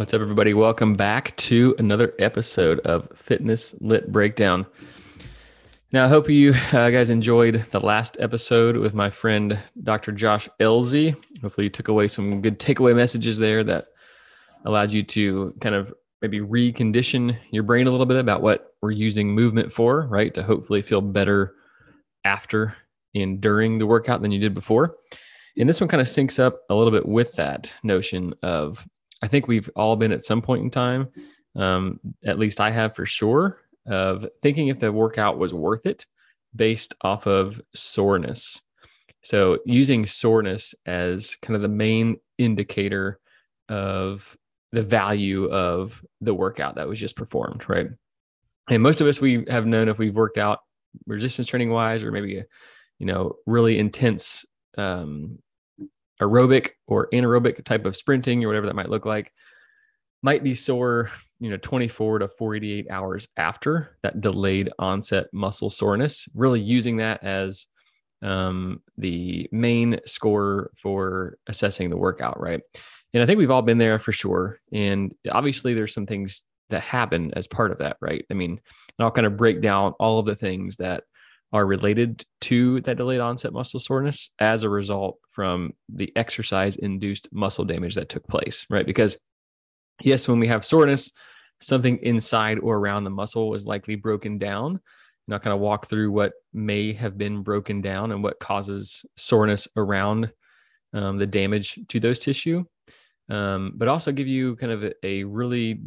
What's up, everybody? Welcome back to another episode of Fitness Lit Breakdown. Now, I hope you uh, guys enjoyed the last episode with my friend Dr. Josh Elzy. Hopefully, you took away some good takeaway messages there that allowed you to kind of maybe recondition your brain a little bit about what we're using movement for, right? To hopefully feel better after and during the workout than you did before. And this one kind of syncs up a little bit with that notion of I think we've all been at some point in time, um, at least I have for sure, of thinking if the workout was worth it based off of soreness. So using soreness as kind of the main indicator of the value of the workout that was just performed, right? And most of us we have known if we've worked out resistance training wise, or maybe a, you know really intense um, aerobic or anaerobic type of sprinting or whatever that might look like might be sore you know 24 to 48 hours after that delayed onset muscle soreness really using that as um, the main score for assessing the workout right? And i think we've all been there for sure. And obviously there's some things that happen as part of that right? I mean i'll kind of break down all of the things that are related to that delayed onset muscle soreness as a result from the exercise induced muscle damage that took place, right? Because, yes, when we have soreness, something inside or around the muscle is likely broken down. I'll kind of walk through what may have been broken down and what causes soreness around um, the damage to those tissue, um, but also give you kind of a, a really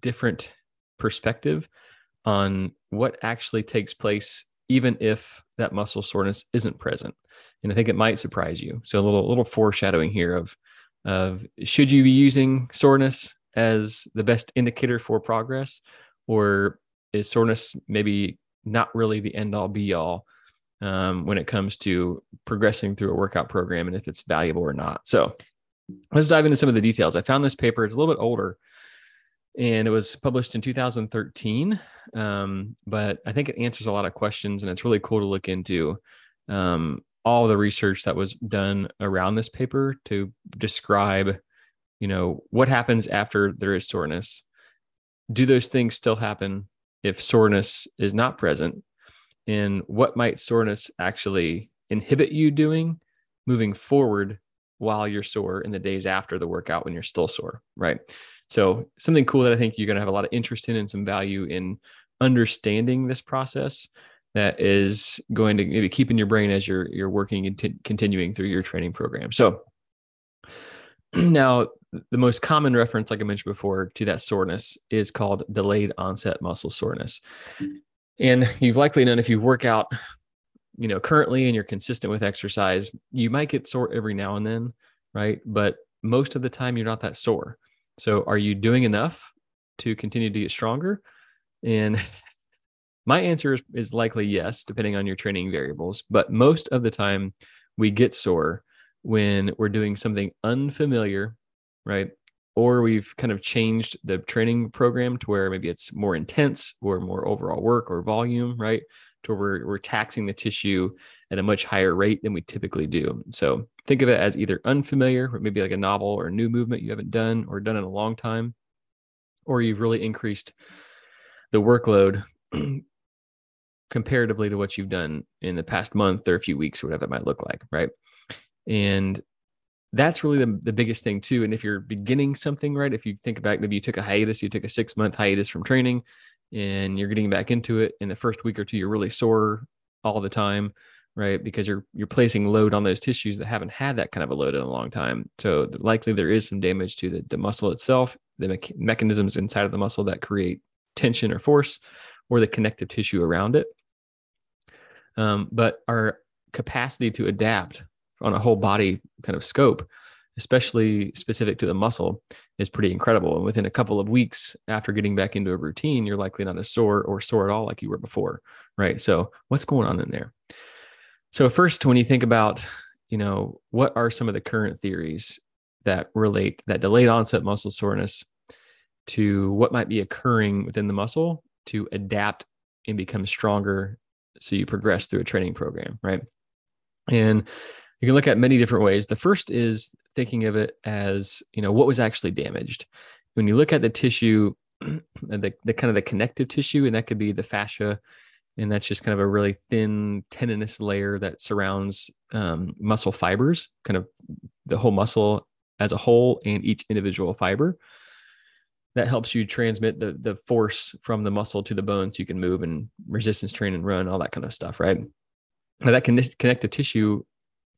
different perspective on what actually takes place even if that muscle soreness isn't present. And I think it might surprise you. So a little little foreshadowing here of of should you be using soreness as the best indicator for progress, or is soreness maybe not really the end all be all um, when it comes to progressing through a workout program and if it's valuable or not. So let's dive into some of the details. I found this paper, it's a little bit older, and it was published in 2013. Um, but I think it answers a lot of questions, and it's really cool to look into um, all the research that was done around this paper to describe, you know, what happens after there is soreness. Do those things still happen if soreness is not present? And what might soreness actually inhibit you doing moving forward while you're sore in the days after the workout when you're still sore, right? So something cool that I think you're going to have a lot of interest in and some value in understanding this process that is going to maybe keep in your brain as you're you're working and t- continuing through your training program. So now the most common reference like I mentioned before to that soreness is called delayed onset muscle soreness. And you've likely known if you work out, you know, currently and you're consistent with exercise, you might get sore every now and then, right? But most of the time you're not that sore. So, are you doing enough to continue to get stronger? And my answer is, is likely yes, depending on your training variables. But most of the time, we get sore when we're doing something unfamiliar, right? Or we've kind of changed the training program to where maybe it's more intense or more overall work or volume, right? To where we're, we're taxing the tissue at a much higher rate than we typically do. So think of it as either unfamiliar, or maybe like a novel or a new movement you haven't done or done in a long time, or you've really increased the workload comparatively to what you've done in the past month or a few weeks, or whatever that might look like, right? And that's really the, the biggest thing too. And if you're beginning something, right, if you think about maybe you took a hiatus, you took a six month hiatus from training and you're getting back into it in the first week or two, you're really sore all the time right? Because you're you're placing load on those tissues that haven't had that kind of a load in a long time. So likely there is some damage to the, the muscle itself, the me- mechanisms inside of the muscle that create tension or force, or the connective tissue around it. Um, but our capacity to adapt on a whole body kind of scope, especially specific to the muscle, is pretty incredible. And within a couple of weeks after getting back into a routine, you're likely not as sore or sore at all like you were before, right? So what's going on in there? So first, when you think about, you know, what are some of the current theories that relate that delayed onset muscle soreness to what might be occurring within the muscle to adapt and become stronger so you progress through a training program, right? And you can look at many different ways. The first is thinking of it as, you know, what was actually damaged. when you look at the tissue, the, the kind of the connective tissue, and that could be the fascia, and that's just kind of a really thin tendinous layer that surrounds um, muscle fibers, kind of the whole muscle as a whole and each individual fiber. That helps you transmit the the force from the muscle to the bone, so you can move and resistance train and run, all that kind of stuff, right? Now that connective tissue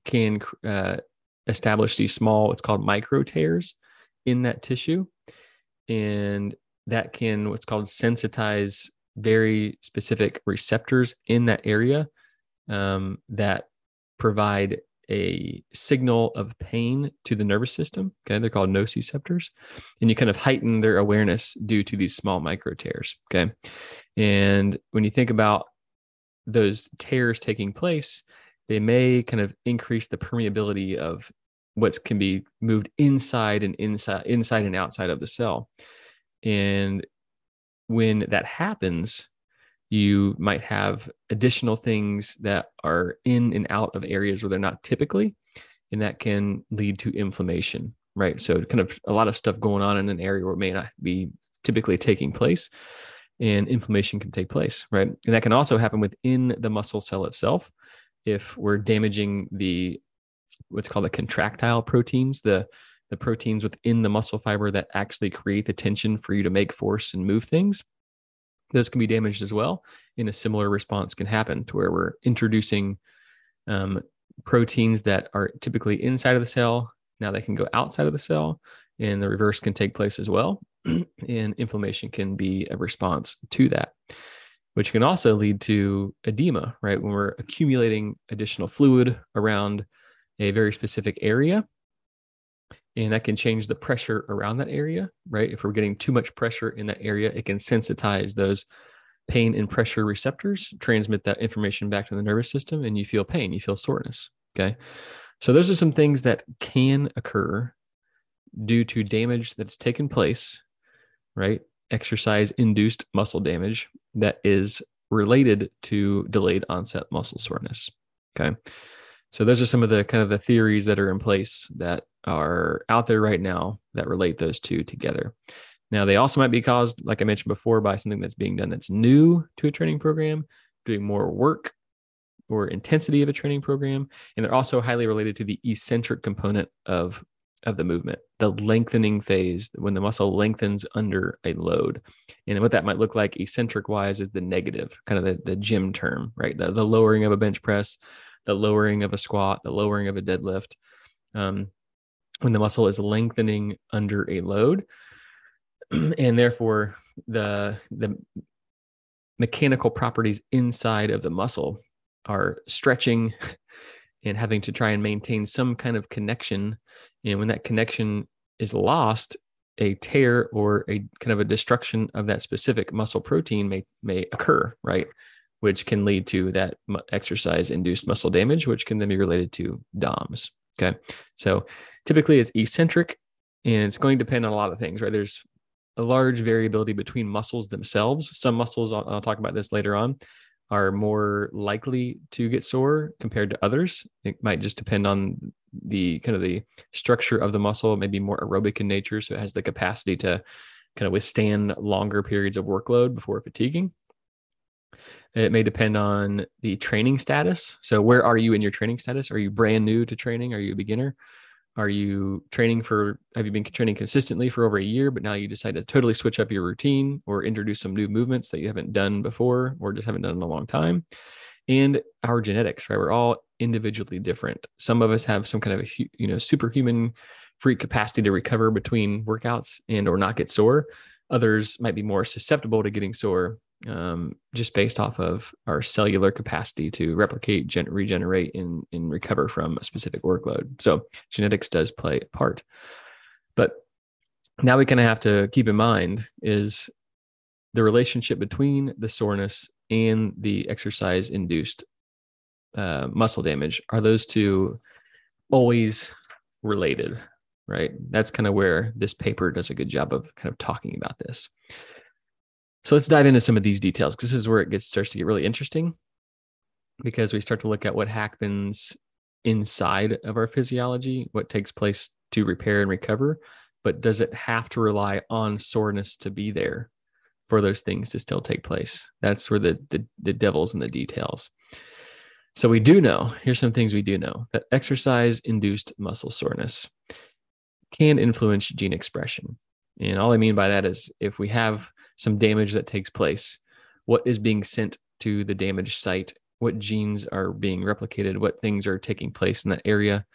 can uh, establish these small, it's called micro tears in that tissue, and that can what's called sensitize very specific receptors in that area um, that provide a signal of pain to the nervous system. Okay, they're called nociceptors, and you kind of heighten their awareness due to these small micro tears. Okay, and when you think about those tears taking place, they may kind of increase the permeability of what can be moved inside and inside, inside and outside of the cell. And when that happens, you might have additional things that are in and out of areas where they're not typically, and that can lead to inflammation, right? So, kind of a lot of stuff going on in an area where it may not be typically taking place, and inflammation can take place, right? And that can also happen within the muscle cell itself if we're damaging the what's called the contractile proteins, the the proteins within the muscle fiber that actually create the tension for you to make force and move things those can be damaged as well. And a similar response can happen to where we're introducing um, proteins that are typically inside of the cell. Now they can go outside of the cell, and the reverse can take place as well. and inflammation can be a response to that, which can also lead to edema, right? When we're accumulating additional fluid around a very specific area, and that can change the pressure around that area, right? If we're getting too much pressure in that area, it can sensitize those pain and pressure receptors, transmit that information back to the nervous system, and you feel pain, you feel soreness. Okay. So, those are some things that can occur due to damage that's taken place, right? Exercise induced muscle damage that is related to delayed onset muscle soreness. Okay. So those are some of the kind of the theories that are in place that are out there right now that relate those two together. Now they also might be caused, like I mentioned before, by something that's being done that's new to a training program, doing more work or intensity of a training program, and they're also highly related to the eccentric component of of the movement, the lengthening phase when the muscle lengthens under a load. And what that might look like eccentric wise is the negative, kind of the, the gym term, right? The, the lowering of a bench press the lowering of a squat, the lowering of a deadlift, um, when the muscle is lengthening under a load, and therefore the the mechanical properties inside of the muscle are stretching and having to try and maintain some kind of connection. And when that connection is lost, a tear or a kind of a destruction of that specific muscle protein may may occur, right? which can lead to that exercise induced muscle damage, which can then be related to DOMS. Okay. So typically it's eccentric and it's going to depend on a lot of things, right? There's a large variability between muscles themselves. Some muscles, I'll, I'll talk about this later on, are more likely to get sore compared to others. It might just depend on the kind of the structure of the muscle, maybe more aerobic in nature. So it has the capacity to kind of withstand longer periods of workload before fatiguing. It may depend on the training status. So, where are you in your training status? Are you brand new to training? Are you a beginner? Are you training for, have you been training consistently for over a year, but now you decide to totally switch up your routine or introduce some new movements that you haven't done before or just haven't done in a long time? And our genetics, right? We're all individually different. Some of us have some kind of a, you know, superhuman free capacity to recover between workouts and or not get sore. Others might be more susceptible to getting sore um, just based off of our cellular capacity to replicate, gen- regenerate, and, and recover from a specific workload. So genetics does play a part. But now we kind of have to keep in mind is the relationship between the soreness and the exercise induced uh, muscle damage. Are those two always related? Right. That's kind of where this paper does a good job of kind of talking about this. So let's dive into some of these details because this is where it gets starts to get really interesting because we start to look at what happens inside of our physiology, what takes place to repair and recover, but does it have to rely on soreness to be there for those things to still take place? That's where the the, the devil's in the details. So we do know, here's some things we do know that exercise induced muscle soreness can influence gene expression. And all I mean by that is if we have some damage that takes place, what is being sent to the damaged site, what genes are being replicated, what things are taking place in that area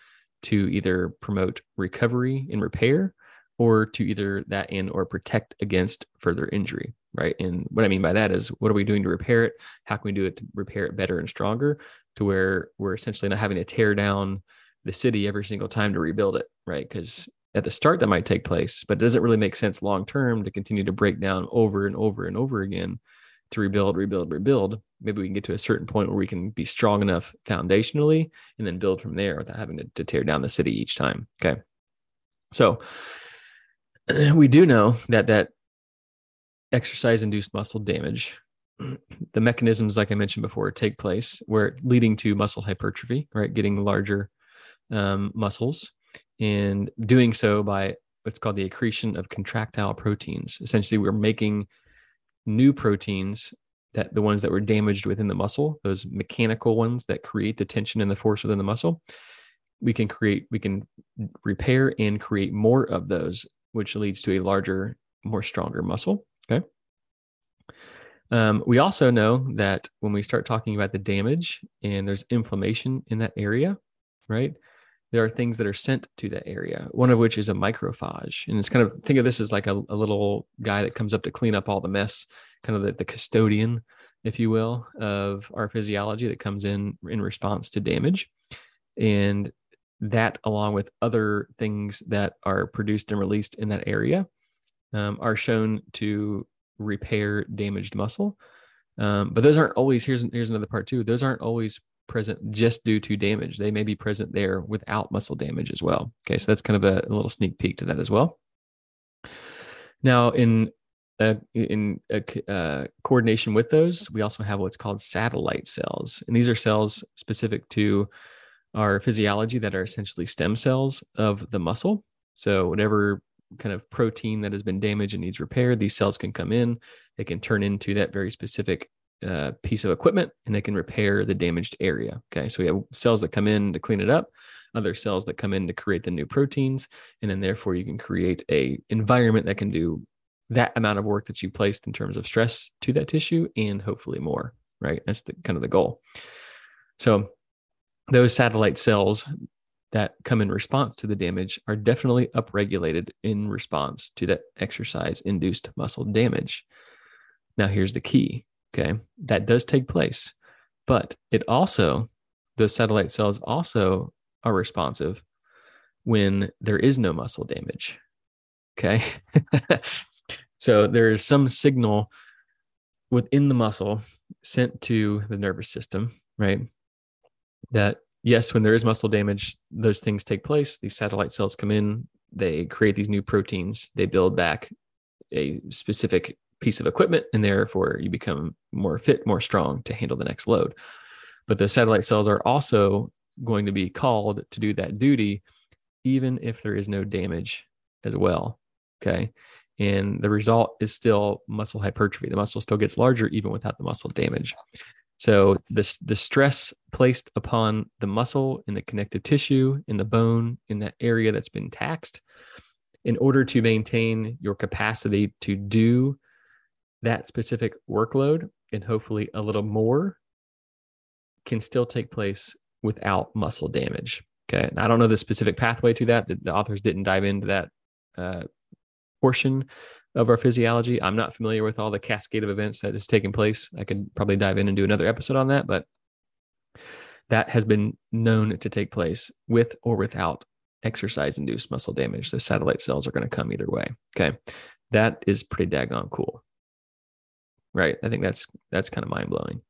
to either promote recovery and repair or to either that in or protect against further injury, right? And what I mean by that is what are we doing to repair it? How can we do it to repair it better and stronger to where we're essentially not having to tear down the city every single time to rebuild it, right? Because at the start that might take place, but it doesn't really make sense long term to continue to break down over and over and over again to rebuild, rebuild, rebuild. Maybe we can get to a certain point where we can be strong enough foundationally and then build from there without having to, to tear down the city each time. Okay. So we do know that that exercise induced muscle damage the mechanisms like i mentioned before take place where leading to muscle hypertrophy right getting larger um, muscles and doing so by what's called the accretion of contractile proteins. Essentially, we're making new proteins that the ones that were damaged within the muscle, those mechanical ones that create the tension and the force within the muscle, we can create, we can repair and create more of those, which leads to a larger, more stronger muscle. Okay. Um, we also know that when we start talking about the damage and there's inflammation in that area, right? There are things that are sent to that area, one of which is a macrophage. And it's kind of think of this as like a, a little guy that comes up to clean up all the mess, kind of the, the custodian, if you will, of our physiology that comes in in response to damage. And that, along with other things that are produced and released in that area, um, are shown to repair damaged muscle. Um, but those aren't always. Here's here's another part too. Those aren't always present just due to damage. They may be present there without muscle damage as well. Okay, so that's kind of a, a little sneak peek to that as well. Now, in uh, in uh, coordination with those, we also have what's called satellite cells, and these are cells specific to our physiology that are essentially stem cells of the muscle. So, whatever kind of protein that has been damaged and needs repair, these cells can come in. They can turn into that very specific uh, piece of equipment and they can repair the damaged area. Okay. So we have cells that come in to clean it up, other cells that come in to create the new proteins. And then therefore you can create a environment that can do that amount of work that you placed in terms of stress to that tissue and hopefully more, right? That's the kind of the goal. So those satellite cells that come in response to the damage are definitely upregulated in response to that exercise induced muscle damage. Now, here's the key Okay. That does take place. But it also, those satellite cells also are responsive when there is no muscle damage. Okay. so there is some signal within the muscle sent to the nervous system, right? That yes, when there is muscle damage, those things take place. These satellite cells come in, they create these new proteins, they build back a specific piece of equipment and therefore you become more fit, more strong to handle the next load. But the satellite cells are also going to be called to do that duty, even if there is no damage as well. Okay. And the result is still muscle hypertrophy. The muscle still gets larger even without the muscle damage. So this the stress placed upon the muscle in the connective tissue, in the bone, in that area that's been taxed, in order to maintain your capacity to do that specific workload and hopefully a little more can still take place without muscle damage. Okay. And I don't know the specific pathway to that. The, the authors didn't dive into that uh, portion of our physiology. I'm not familiar with all the cascade of events that has taken place. I could probably dive in and do another episode on that, but that has been known to take place with or without exercise induced muscle damage. So satellite cells are going to come either way. Okay. That is pretty daggone cool right? I think that's that's kind of mind blowing.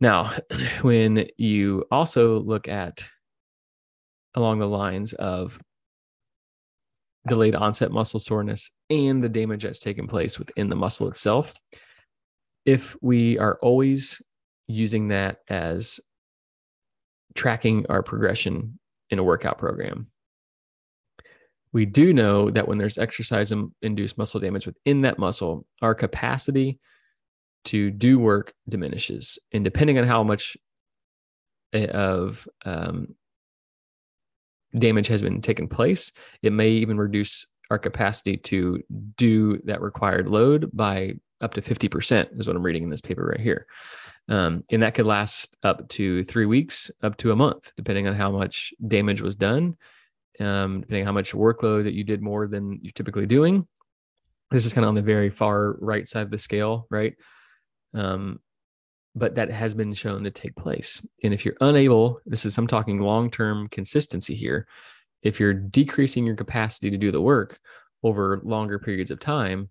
Now, when you also look at along the lines of delayed onset muscle soreness and the damage that's taken place within the muscle itself, if we are always using that as tracking our progression in a workout program, We do know that when there's exercise induced muscle damage within that muscle, our capacity to do work diminishes. And depending on how much eh, of um, damage has been taken place, it may even reduce our capacity to do that required load by up to 50%, is what I'm reading in this paper right here. Um, and that could last up to three weeks, up to a month, depending on how much damage was done, um, depending on how much workload that you did more than you're typically doing. This is kind of on the very far right side of the scale, right? Um, but that has been shown to take place. And if you're unable, this is I'm talking long term consistency here. If you're decreasing your capacity to do the work over longer periods of time,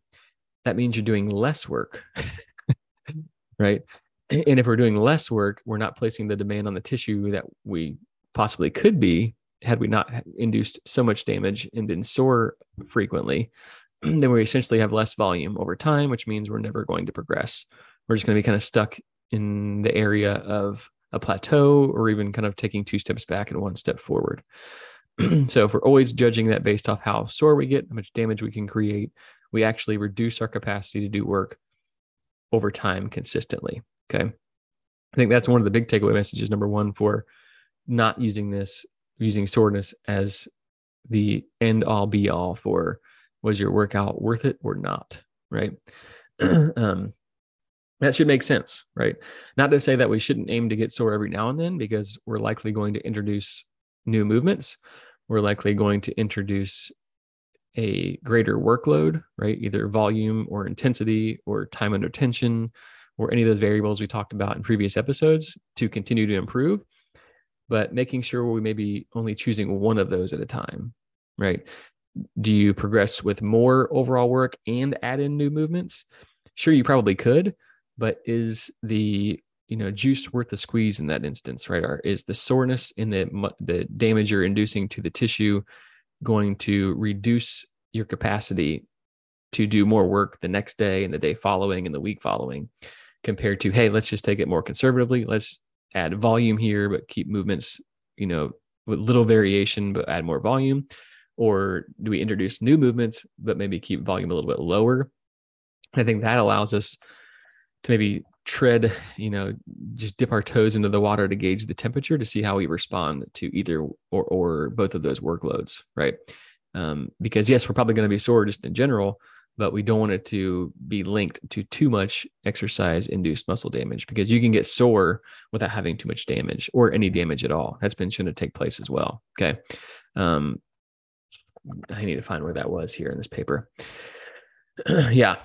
that means you're doing less work, right? And if we're doing less work, we're not placing the demand on the tissue that we possibly could be had we not induced so much damage and been sore frequently. Then we essentially have less volume over time, which means we're never going to progress. We're just going to be kind of stuck in the area of a plateau or even kind of taking two steps back and one step forward. so if we're always judging that based off how sore we get, how much damage we can create, we actually reduce our capacity to do work over time consistently. Okay. I think that's one of the big takeaway messages. Number one, for not using this, using soreness as the end all be all for was your workout worth it or not? Right. um, that should make sense, right? Not to say that we shouldn't aim to get sore every now and then because we're likely going to introduce new movements. We're likely going to introduce a greater workload, right? Either volume or intensity or time under tension or any of those variables we talked about in previous episodes to continue to improve. But making sure we may be only choosing one of those at a time, right? Do you progress with more overall work and add in new movements? Sure, you probably could, but is the you know juice worth the squeeze in that instance, right? Or is the soreness in the the damage you're inducing to the tissue going to reduce your capacity to do more work the next day and the day following and the week following compared to hey let's just take it more conservatively let's add volume here but keep movements you know with little variation but add more volume or do we introduce new movements but maybe keep volume a little bit lower i think that allows us to maybe tread, you know, just dip our toes into the water to gauge the temperature to see how we respond to either or or both of those workloads, right? Um, because yes, we're probably going to be sore just in general, but we don't want it to be linked to too much exercise induced muscle damage because you can get sore without having too much damage or any damage at all. That's been shown to take place as well. Okay. Um, I need to find where that was here in this paper. yeah.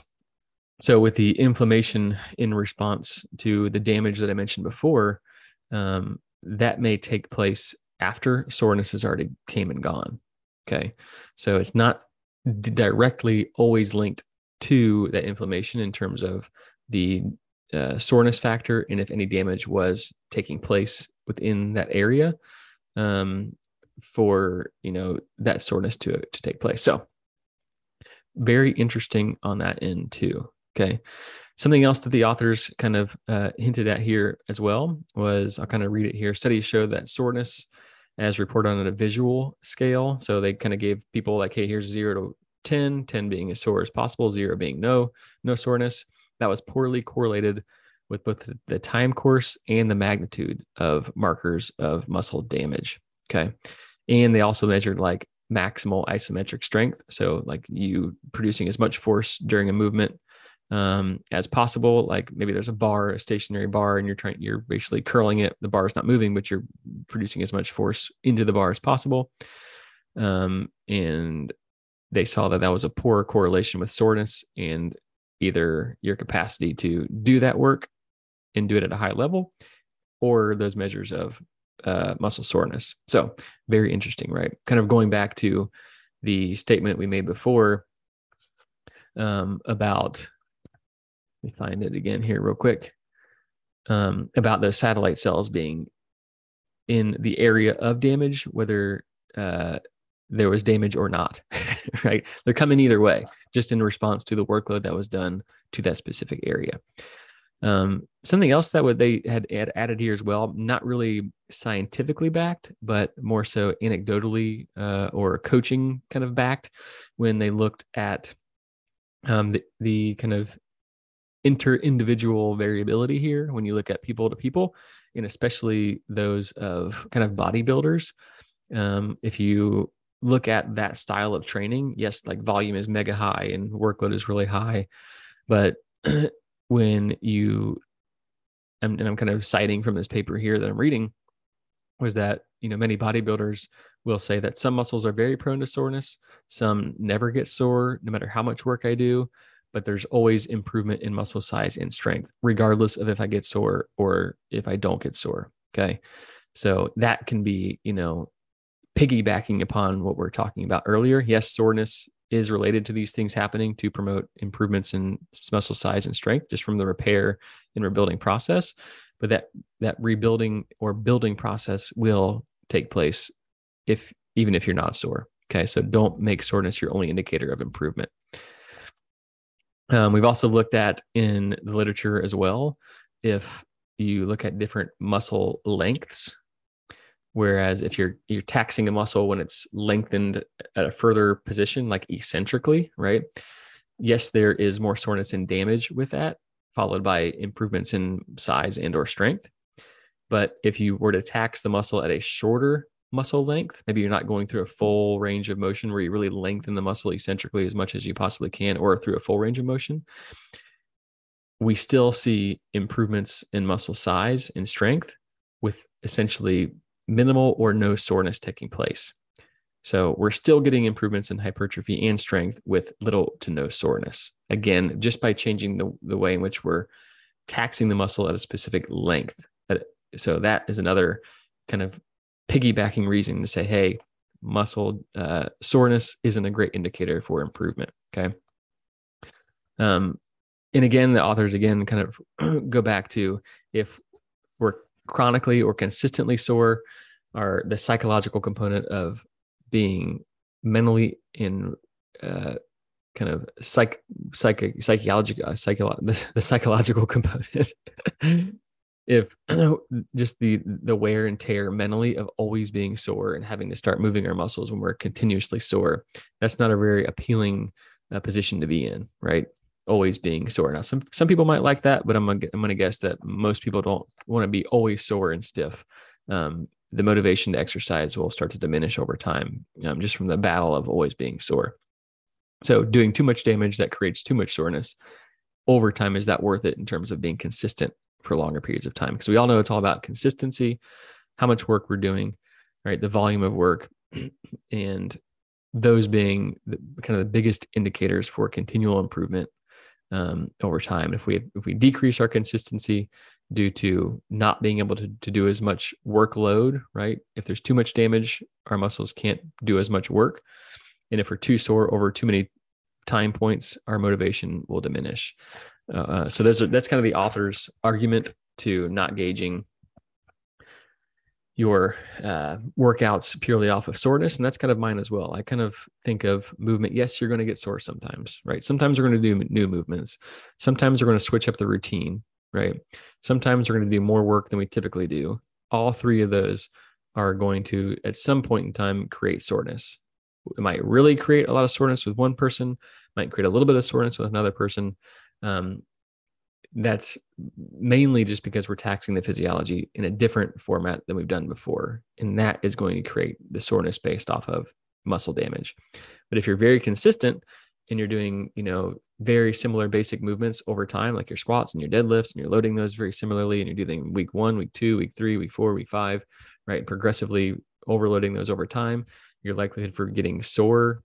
So, with the inflammation in response to the damage that I mentioned before, um, that may take place after soreness has already came and gone. Okay. So, it's not directly always linked to that inflammation in terms of the uh, soreness factor and if any damage was taking place within that area um, for you know that soreness to to take place so very interesting on that end too Okay. Something else that the authors kind of uh, hinted at here as well was I'll kind of read it here. Studies show that soreness, as reported on a visual scale, so they kind of gave people like, hey, here's zero to 10, 10 being as sore as possible, zero being no, no soreness. That was poorly correlated with both the time course and the magnitude of markers of muscle damage. Okay. And they also measured like maximal isometric strength. So, like you producing as much force during a movement um, as possible. Like maybe there's a bar, a stationary bar, and you're trying, you're basically curling it. The bar is not moving, but you're producing as much force into the bar as possible. Um, and they saw that that was a poor correlation with soreness and either your capacity to do that work and do it at a high level or those measures of uh, muscle soreness. So, very interesting, right? Kind of going back to the statement we made before um, about me find it again here real quick um, about those satellite cells being in the area of damage, whether uh, there was damage or not, right? They're coming either way, just in response to the workload that was done to that specific area. Um, something else that would they had added here as well, not really scientifically backed, but more so anecdotally uh, or coaching kind of backed, when they looked at um, the, the kind of inter individual variability here when you look at people to people, and especially those of kind of bodybuilders. Um, if you look at that style of training, yes, like volume is mega high and workload is really high, but when you and, I'm kind of citing from this paper here that I'm reading was that you know many bodybuilders will say that some muscles are very prone to soreness, some never get sore no matter how much work I do, but there's always improvement in muscle size and strength regardless of if I get sore or if I don't get sore. Okay, so that can be you know piggybacking upon what we're talking about earlier. Yes, soreness is related to these things happening to promote improvements in muscle size and strength just from the repair and rebuilding process but that that rebuilding or building process will take place if even if you're not sore okay so don't make soreness your only indicator of improvement um, we've also looked at in the literature as well if you look at different muscle lengths Whereas if you're you're taxing a muscle when it's lengthened at a further position, like eccentrically, right? Yes, there is more soreness and damage with that, followed by improvements in size and or strength. But if you were to tax the muscle at a shorter muscle length, maybe you're not going through a full range of motion where you really lengthen the muscle eccentrically as much as you possibly can, or through a full range of motion, we still see improvements in muscle size and strength with essentially minimal or no soreness taking place. So we're still getting improvements in hypertrophy and strength with little to no soreness. Again, just by changing the, the way in which we're taxing the muscle at a specific length. So that is another kind of piggybacking reason to say, hey, muscle uh, soreness isn't a great indicator for improvement. Okay. Um, and again, the authors again kind of go back to if we're chronically or consistently sore are the psychological component of being mentally in uh, kind of psych psych psychological uh, psycholo- the, the psychological component if just the the wear and tear mentally of always being sore and having to start moving our muscles when we're continuously sore that's not a very appealing uh, position to be in right always being sore. Now, some some people might like that, but I'm gonna, I'm to guess that most people don't want to be always sore and stiff. Um, the motivation to exercise will start to diminish over time, um, just from the battle of always being sore. So, doing too much damage that creates too much soreness over time is that worth it in terms of being consistent for longer periods of time? Because we all know it's all about consistency, how much work we're doing, right? The volume of work, and those being the, kind of the biggest indicators for continual improvement um, over time. If we if we decrease our consistency due to not being able to, to do as much workload, right? If there's too much damage, our muscles can't do as much work. And if we're too sore over too many time points, our motivation will diminish. Uh, uh so those are, that's kind of the author's argument to not gauging your uh, workouts purely off of soreness. And that's kind of mine as well. I kind of think of movement. Yes, you're going to get sore sometimes, right? Sometimes we're going to do new movements. Sometimes we're going to switch up the routine, right? Sometimes we're going to do more work than we typically do. All three of those are going to, at some point in time, create soreness. It might really create a lot of soreness with one person, might create a little bit of soreness with another person. Um, that's mainly just because we're taxing the physiology in a different format than we've done before. And that is going to create the soreness based off of muscle damage. But if you're very consistent and you're doing, you know, very similar basic movements over time, like your squats and your deadlifts, and you're loading those very similarly, and you're doing week one, week two, week three, week four, week five, right? Progressively overloading those over time, your likelihood for getting sore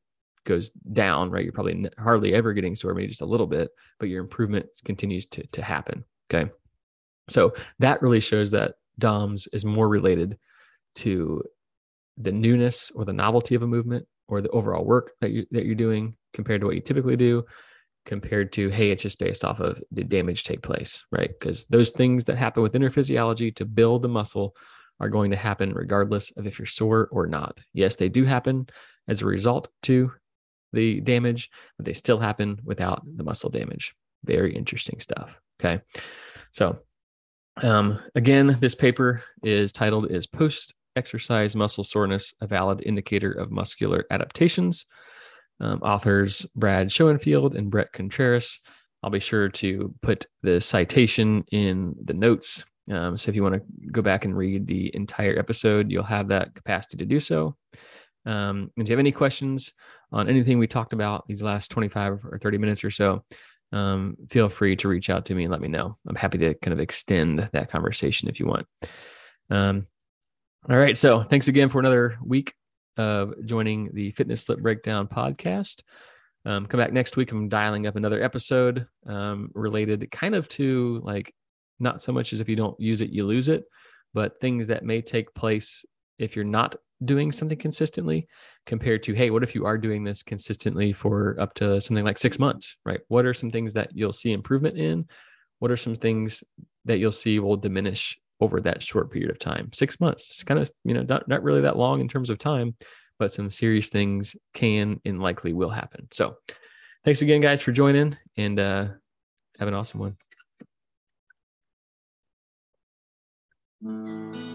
goes down, right? You're probably hardly ever getting sore, maybe just a little bit, but your improvement continues to, to happen. Okay. So that really shows that DOMS is more related to the newness or the novelty of a movement or the overall work that you that you're doing compared to what you typically do compared to hey it's just based off of did damage take place right because those things that happen within your physiology to build the muscle are going to happen regardless of if you're sore or not yes they do happen as a result to the damage, but they still happen without the muscle damage. Very interesting stuff. Okay. So, um, again, this paper is titled "Is Post Exercise Muscle Soreness a Valid Indicator of Muscular Adaptations?" Um, authors Brad Schoenfeld and Bret Contreras. I'll be sure to put the citation in the notes. Um, so if you want to go back and read the entire episode, you'll have that capacity to do so. Um, and if you have any questions on anything we talked about these last 25 or 30 minutes or so, um, feel free to reach out to me and let me know. I'm happy to kind of extend that conversation if you want. Um, all right. So thanks again for another week of joining the Fitness Lit Breakdown podcast. Um, come back next week. I'm dialing up another episode um, related kind of to like not so much as if you don't use it, you lose it, but things that may take place if you're not doing something consistently compared to, hey, what if you are doing this consistently for up to something like six months, right? What are some things that you'll see improvement in? What are some things that you'll see will diminish over that short period of time? Six months. It's kind of, you know, not, not really that long in terms of time, but some serious things can and likely will happen. So thanks again, guys, for joining and uh, have an awesome one.